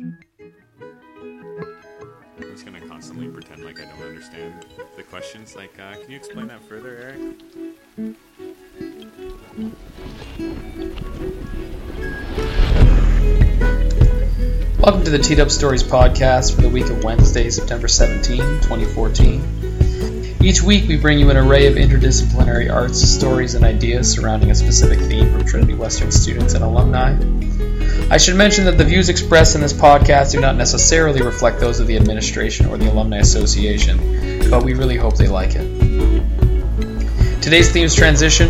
I'm just gonna constantly pretend like I don't understand the questions. Like, uh, can you explain that further, Eric? Welcome to the T Dub Stories podcast for the week of Wednesday, September 17, 2014. Each week, we bring you an array of interdisciplinary arts, stories, and ideas surrounding a specific theme from Trinity Western students and alumni. I should mention that the views expressed in this podcast do not necessarily reflect those of the administration or the Alumni Association, but we really hope they like it. Today's theme is transition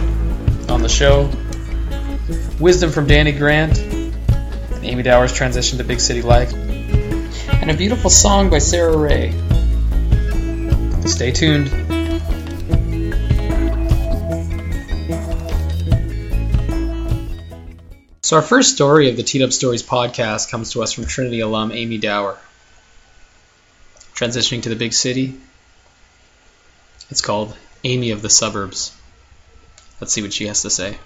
on the show. Wisdom from Danny Grant, and Amy Dauer's transition to Big City Life, and a beautiful song by Sarah Ray. Stay tuned. So, our first story of the T Dub Stories podcast comes to us from Trinity alum Amy Dauer. Transitioning to the big city, it's called Amy of the Suburbs. Let's see what she has to say.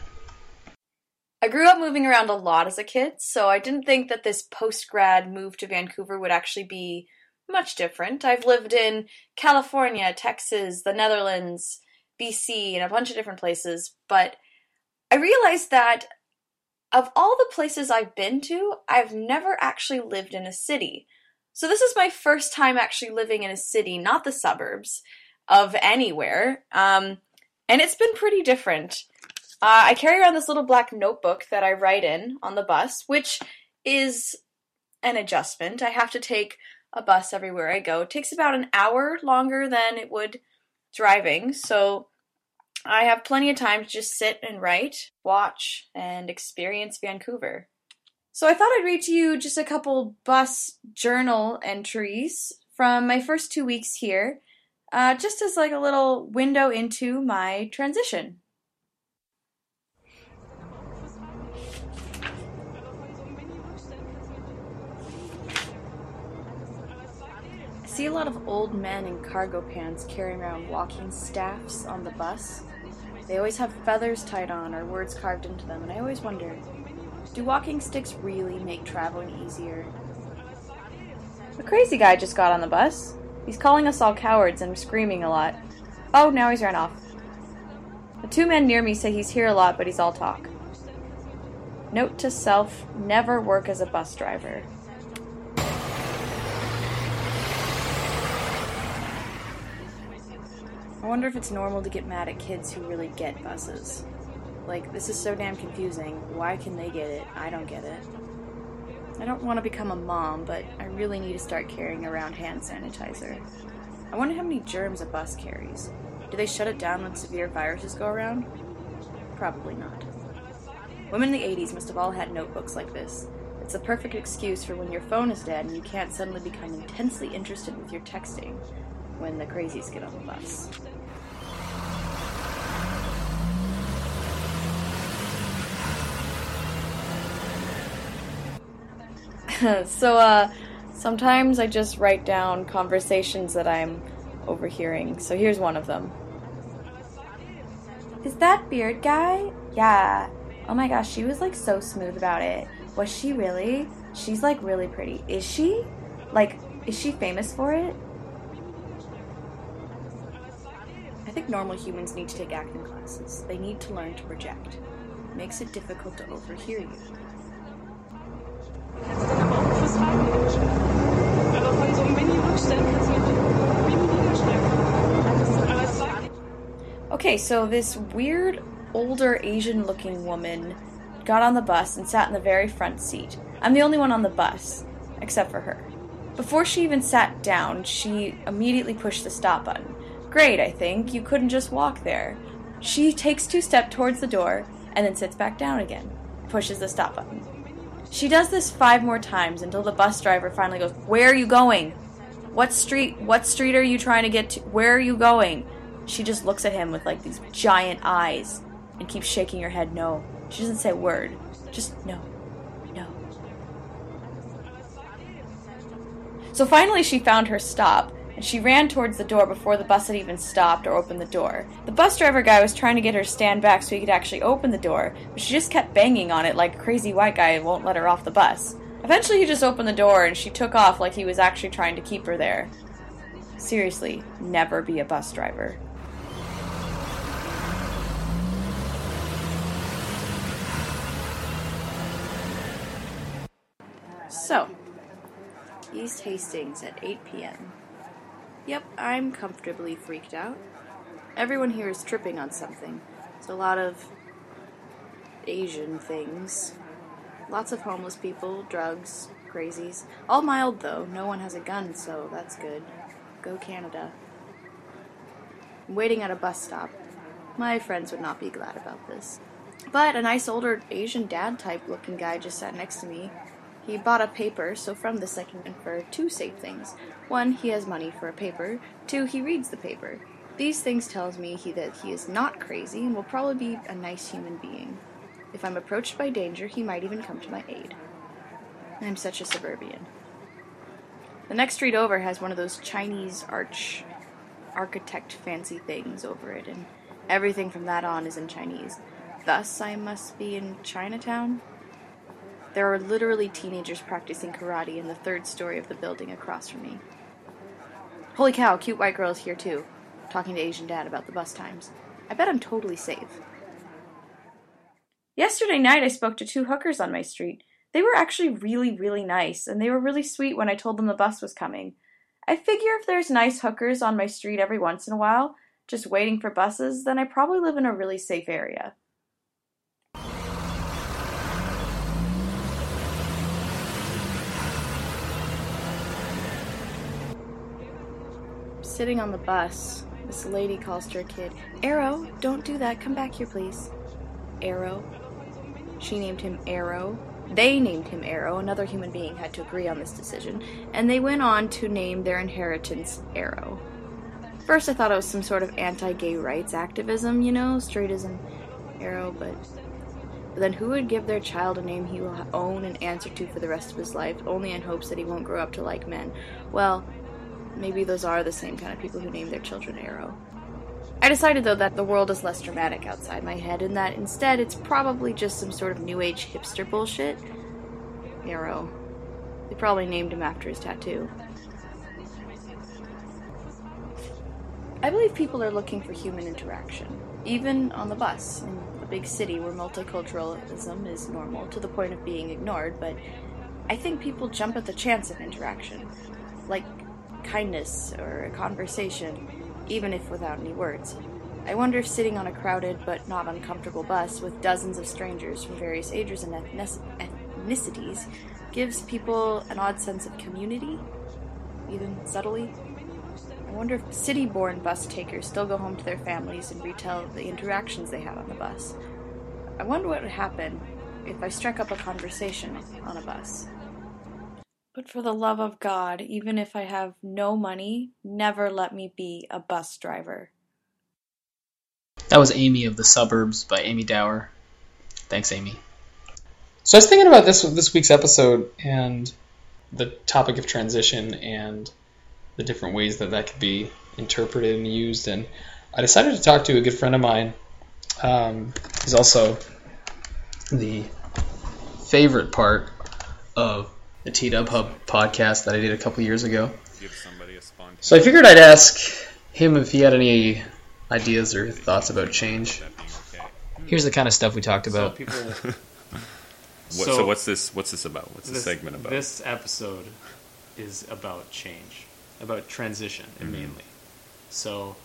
I grew up moving around a lot as a kid, so I didn't think that this post grad move to Vancouver would actually be much different. I've lived in California, Texas, the Netherlands, BC, and a bunch of different places, but I realized that of all the places I've been to, I've never actually lived in a city. So this is my first time actually living in a city, not the suburbs of anywhere. Um, and it's been pretty different. Uh, I carry around this little black notebook that I write in on the bus, which is an adjustment. I have to take a bus everywhere I go. It takes about an hour longer than it would driving, so I have plenty of time to just sit and write, watch, and experience Vancouver. So I thought I'd read to you just a couple bus journal entries from my first two weeks here, uh, just as like a little window into my transition. I see a lot of old men in cargo pants carrying around walking staffs on the bus. They always have feathers tied on or words carved into them, and I always wonder do walking sticks really make traveling easier? A crazy guy just got on the bus. He's calling us all cowards and screaming a lot. Oh, now he's run off. The two men near me say he's here a lot, but he's all talk. Note to self never work as a bus driver. I wonder if it's normal to get mad at kids who really get buses. Like, this is so damn confusing. Why can they get it? I don't get it. I don't want to become a mom, but I really need to start carrying around hand sanitizer. I wonder how many germs a bus carries. Do they shut it down when severe viruses go around? Probably not. Women in the 80s must have all had notebooks like this. It's the perfect excuse for when your phone is dead and you can't suddenly become intensely interested with your texting when the crazies get on the bus. so, uh, sometimes I just write down conversations that I'm overhearing. So here's one of them. Is that beard guy? Yeah. Oh my gosh, she was like so smooth about it. Was she really? She's like really pretty. Is she? Like, is she famous for it? I think normal humans need to take acting classes. They need to learn to project. It makes it difficult to overhear you. Okay, so this weird older Asian looking woman got on the bus and sat in the very front seat. I'm the only one on the bus, except for her. Before she even sat down, she immediately pushed the stop button. Great, I think. You couldn't just walk there. She takes two steps towards the door and then sits back down again, pushes the stop button. She does this five more times until the bus driver finally goes, Where are you going? What street what street are you trying to get to? Where are you going? She just looks at him with like these giant eyes and keeps shaking her head no. She doesn't say a word. Just no. No. So finally she found her stop and she ran towards the door before the bus had even stopped or opened the door. The bus driver guy was trying to get her to stand back so he could actually open the door, but she just kept banging on it like a crazy white guy won't let her off the bus. Eventually, he just opened the door and she took off like he was actually trying to keep her there. Seriously, never be a bus driver. So, East Hastings at 8 p.m. Yep, I'm comfortably freaked out. Everyone here is tripping on something. It's a lot of Asian things. Lots of homeless people, drugs, crazies. All mild though. No one has a gun, so that's good. Go Canada. I'm waiting at a bus stop. My friends would not be glad about this. But a nice older Asian dad type looking guy just sat next to me. He bought a paper, so from this I can infer two safe things. One, he has money for a paper. Two, he reads the paper. These things tells me he, that he is not crazy and will probably be a nice human being. If I'm approached by danger, he might even come to my aid. I'm such a suburban. The next street over has one of those Chinese arch architect fancy things over it, and everything from that on is in Chinese. Thus, I must be in Chinatown? There are literally teenagers practicing karate in the third story of the building across from me. Holy cow, cute white girl is here too, talking to Asian dad about the bus times. I bet I'm totally safe. Yesterday night, I spoke to two hookers on my street. They were actually really, really nice, and they were really sweet when I told them the bus was coming. I figure if there's nice hookers on my street every once in a while, just waiting for buses, then I probably live in a really safe area. Sitting on the bus, this lady calls to her kid, Arrow, don't do that. Come back here, please. Arrow. She named him Arrow. They named him Arrow. Another human being had to agree on this decision. And they went on to name their inheritance Arrow. First, I thought it was some sort of anti gay rights activism, you know, straightism, arrow, but. But then who would give their child a name he will own and answer to for the rest of his life, only in hopes that he won't grow up to like men? Well, maybe those are the same kind of people who name their children Arrow. I decided, though, that the world is less dramatic outside my head, and that instead it's probably just some sort of new age hipster bullshit. Arrow. They probably named him after his tattoo. I believe people are looking for human interaction, even on the bus, in a big city where multiculturalism is normal to the point of being ignored, but I think people jump at the chance of interaction. Kindness or a conversation, even if without any words. I wonder if sitting on a crowded but not uncomfortable bus with dozens of strangers from various ages and ethnicities gives people an odd sense of community, even subtly. I wonder if city born bus takers still go home to their families and retell the interactions they had on the bus. I wonder what would happen if I struck up a conversation on a bus. But for the love of God, even if I have no money, never let me be a bus driver. That was Amy of the Suburbs by Amy Dauer. Thanks, Amy. So I was thinking about this this week's episode and the topic of transition and the different ways that that could be interpreted and used. And I decided to talk to a good friend of mine. Um, he's also the favorite part of the T Dub Hub podcast that I did a couple years ago. Give somebody a spontaneous So I figured I'd ask him if he had any ideas or thoughts about change. that being okay. Here's the kind of stuff we talked So about. people. What, so, So- what's this? What's this about? What's this the segment about? This episode is about change, about transition, Mhm. mainly. So,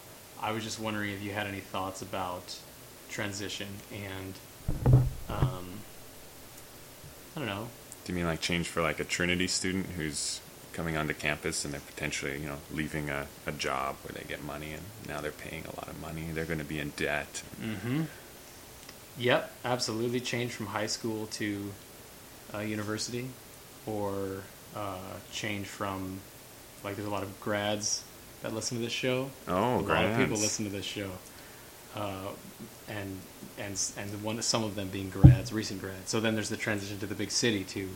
I was just wondering if you had any thoughts about transition and, um, I don't know. Do you mean like change for like a Trinity student who's coming onto campus and they're potentially, you know, leaving a, a job where they get money and now they're paying a lot of money. They're going to be in debt. Mm-hmm. Yep, absolutely. Change from high school to uh, university, or uh, change from like there's a lot of grads that listen to this show. Oh, a lot of people listen to this show, uh, and and and one some of them being grads, recent grads. So then there's the transition to the big city too.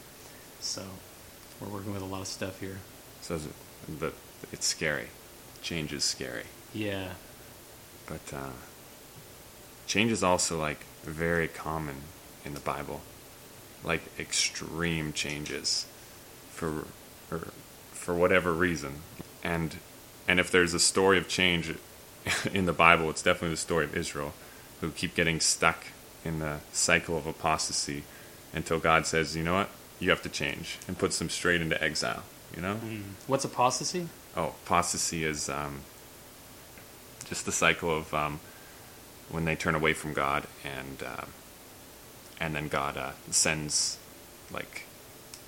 So we're working with a lot of stuff here. So the, it's scary. Change is scary. Yeah, But uh, change is also like very common in the Bible. like extreme changes for for, for whatever reason. And and if there's a story of change in the Bible, it's definitely the story of Israel, who keep getting stuck in the cycle of apostasy until God says, you know what, you have to change, and puts them straight into exile. You know? Mm. What's apostasy? Oh, apostasy is um, just the cycle of um, when they turn away from God, and uh, and then God uh, sends like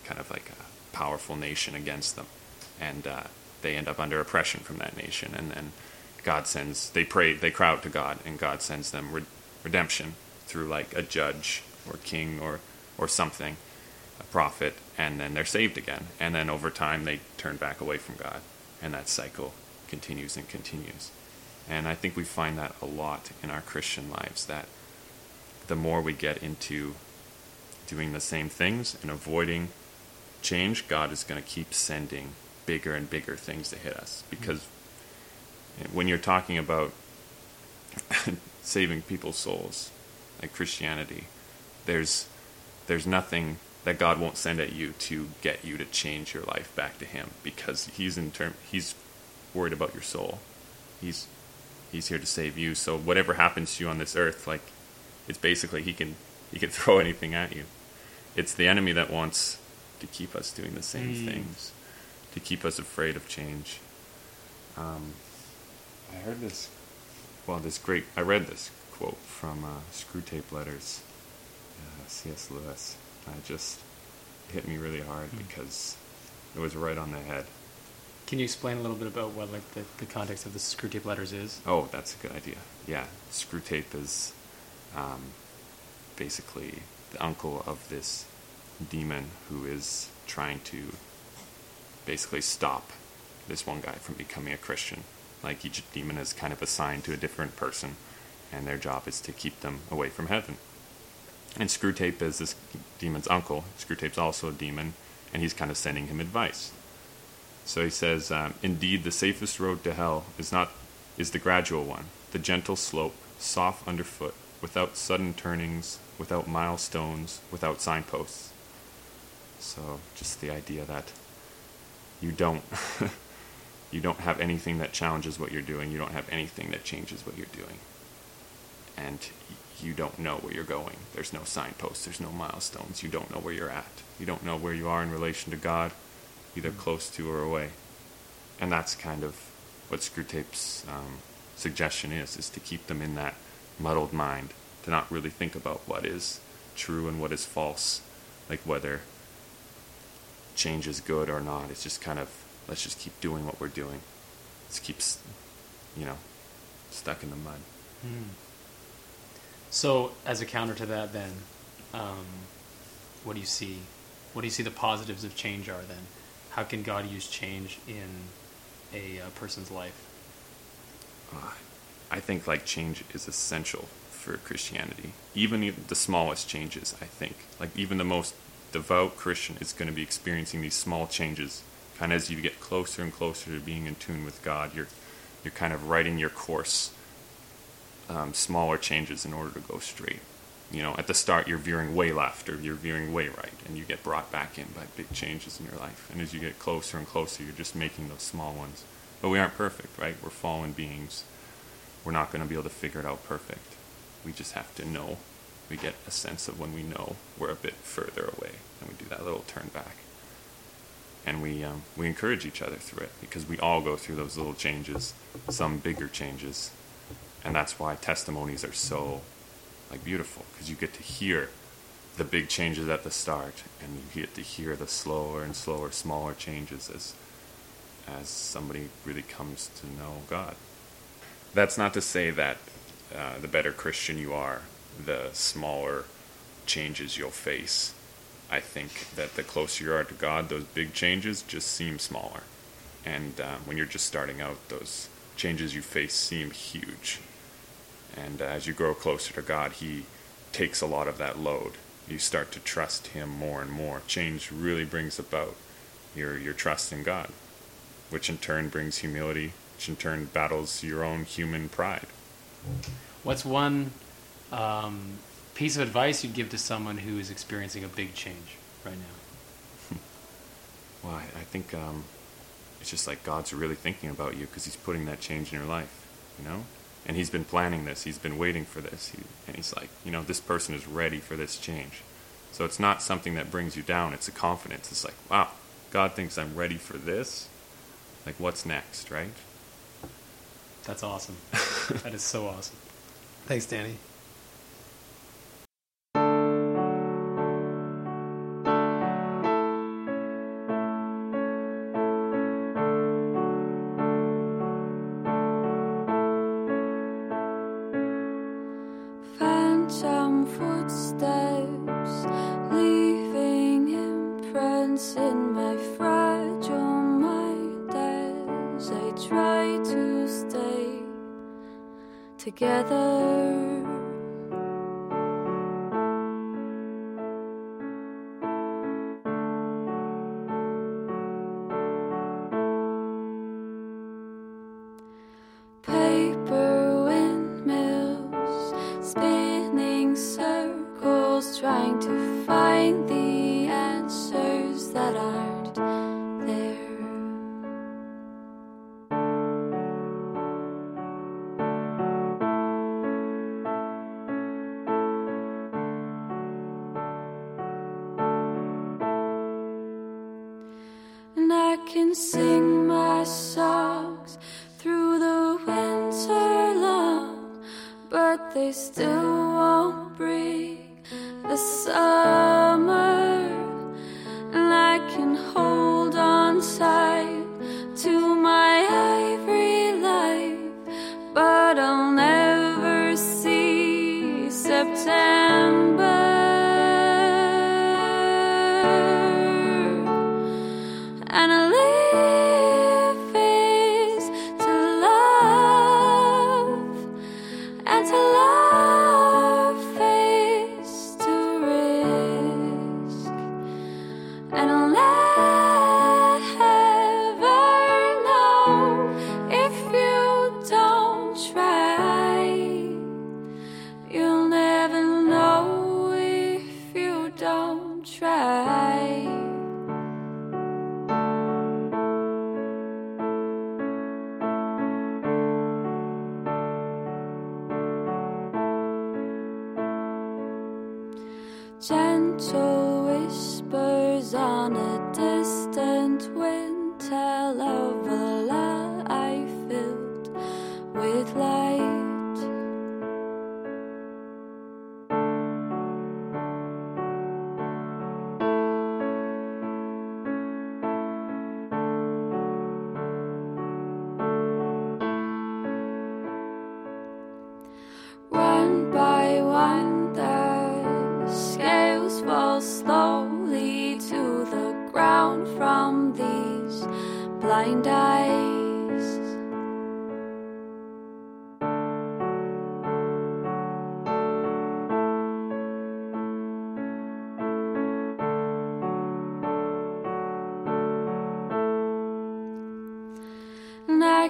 kind of like a powerful nation against them, and uh, they end up under oppression from that nation, and then God sends they pray they cry out to God, and God sends them re- redemption through like a judge or king or or something, a prophet, and then they're saved again, and then over time they turn back away from God, and that cycle continues and continues. And I think we find that a lot in our Christian lives that the more we get into doing the same things and avoiding change, God is going to keep sending bigger and bigger things to hit us. Because when you're talking about saving people's souls, like Christianity, there's there's nothing that God won't send at you to get you to change your life back to Him because He's in term He's worried about your soul. He's He's here to save you. So whatever happens to you on this earth, like it's basically He can He can throw anything at you. It's the enemy that wants to keep us doing the same mm. things, to keep us afraid of change. Um, I heard this. Well, this great. I read this quote from uh, Screwtape Letters, uh, C.S. Lewis. I just hit me really hard mm. because it was right on the head. Can you explain a little bit about what like the, the context of the Screwtape Letters is? Oh, that's a good idea. Yeah, Screwtape is um, basically the uncle of this demon who is trying to basically stop this one guy from becoming a Christian. Like each demon is kind of assigned to a different person, and their job is to keep them away from heaven. And Screwtape is this demon's uncle. Screwtape's also a demon, and he's kind of sending him advice. So he says, um, "Indeed, the safest road to hell is not is the gradual one, the gentle slope, soft underfoot, without sudden turnings, without milestones, without signposts. So just the idea that you don't you don't have anything that challenges what you're doing. You don't have anything that changes what you're doing. And you don't know where you're going. There's no signposts, there's no milestones. You don't know where you're at. You don't know where you are in relation to God, either close to or away. And that's kind of what Screwtape's um, suggestion is, is to keep them in that muddled mind, to not really think about what is true and what is false, like whether change is good or not. It's just kind of let's just keep doing what we're doing. Let's keep, you know, stuck in the mud. Mm. So, as a counter to that, then, um, what do you see? What do you see the positives of change are then? How can God use change in a uh, person's life? Uh, I think like change is essential for Christianity. Even the smallest changes, I think. Like even the most devout Christian is going to be experiencing these small changes. Of as you get closer and closer to being in tune with God, you're you're kind of writing your course. Um, smaller changes in order to go straight. You know, at the start you're veering way left or you're veering way right, and you get brought back in by big changes in your life. And as you get closer and closer, you're just making those small ones. But we aren't perfect, right? We're fallen beings we're not going to be able to figure it out perfect. We just have to know. We get a sense of when we know we're a bit further away, and we do that little turn back. And we um, we encourage each other through it because we all go through those little changes, some bigger changes, and that's why testimonies are so like beautiful because you get to hear the big changes at the start, and you get to hear the slower and slower, smaller changes as as somebody really comes to know God. That's not to say that uh, the better Christian you are, the smaller changes you'll face. I think that the closer you are to God, those big changes just seem smaller. And uh, when you're just starting out, those changes you face seem huge. And uh, as you grow closer to God, He takes a lot of that load. You start to trust Him more and more. Change really brings about your, your trust in God, which in turn brings humility, which in turn battles your own human pride. What's one um, piece of advice you'd give to someone who is experiencing a big change right now? Well, I, I think um, it's just like God's really thinking about you because He's putting that change in your life, you know? And He's been planning this, He's been waiting for this. He, and He's like, you know, this person is ready for this change. So it's not something that brings you down, it's a confidence. It's like, wow, God thinks I'm ready for this. Like, what's next, right? That's awesome. that is so awesome. Thanks, Danny. Together. And I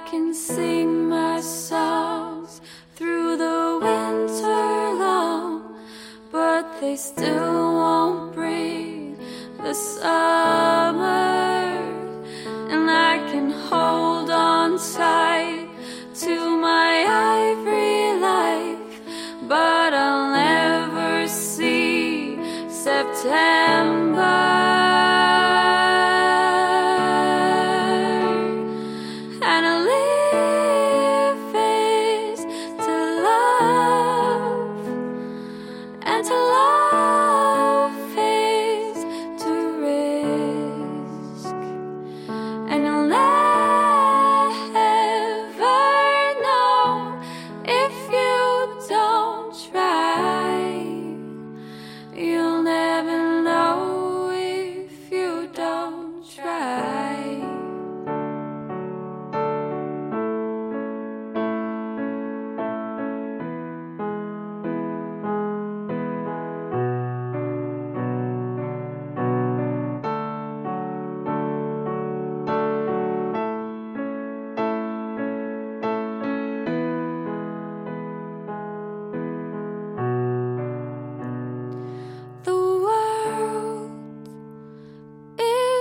can sing my songs through the winter long, but they still won't bring the summer.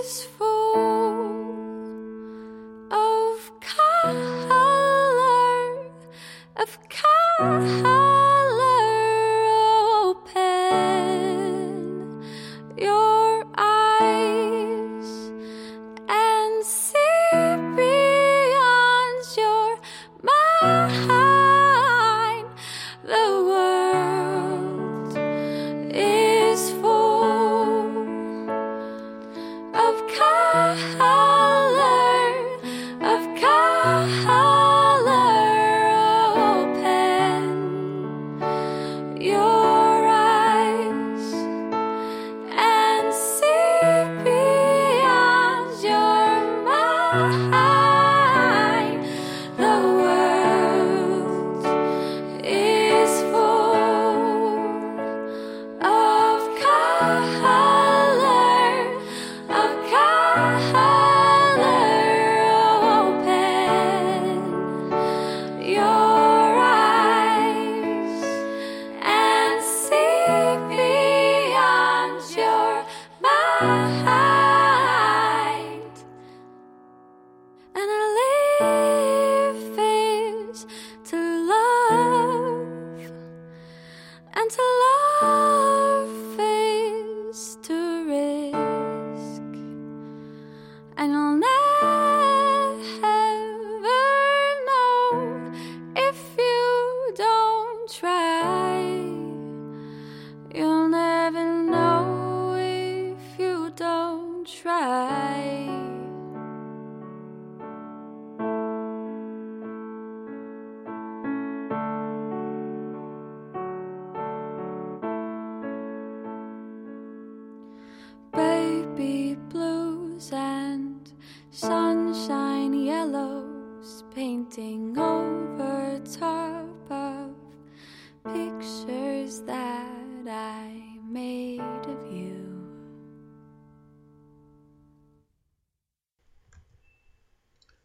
this for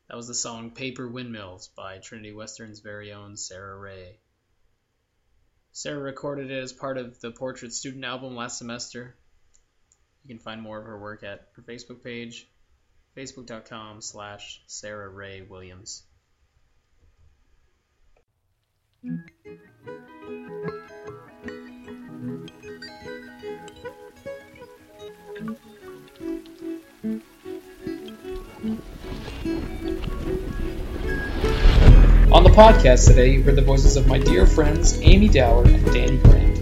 That was the song Paper Windmills by Trinity Western's very own Sarah Ray. Sarah recorded it as part of the Portrait Student album last semester. You can find more of her work at her Facebook page, facebook.com slash Sarah Ray Williams. On the podcast today, you heard the voices of my dear friends Amy Dauer and Danny Brandt.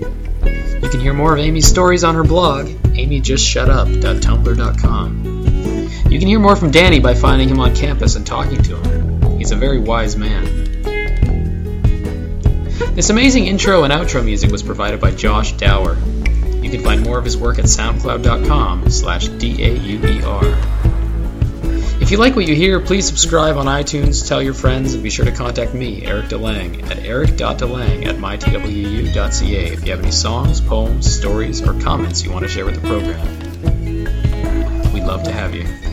You can hear more of Amy's stories on her blog, amyjustshutup.tumblr.com. You can hear more from Danny by finding him on campus and talking to him. He's a very wise man. This amazing intro and outro music was provided by Josh Dauer. You can find more of his work at soundcloud.com slash D-A-U-E-R. If you like what you hear, please subscribe on iTunes, tell your friends, and be sure to contact me, Eric DeLang, at eric.delang at mytwu.ca if you have any songs, poems, stories, or comments you want to share with the program. We'd love to have you.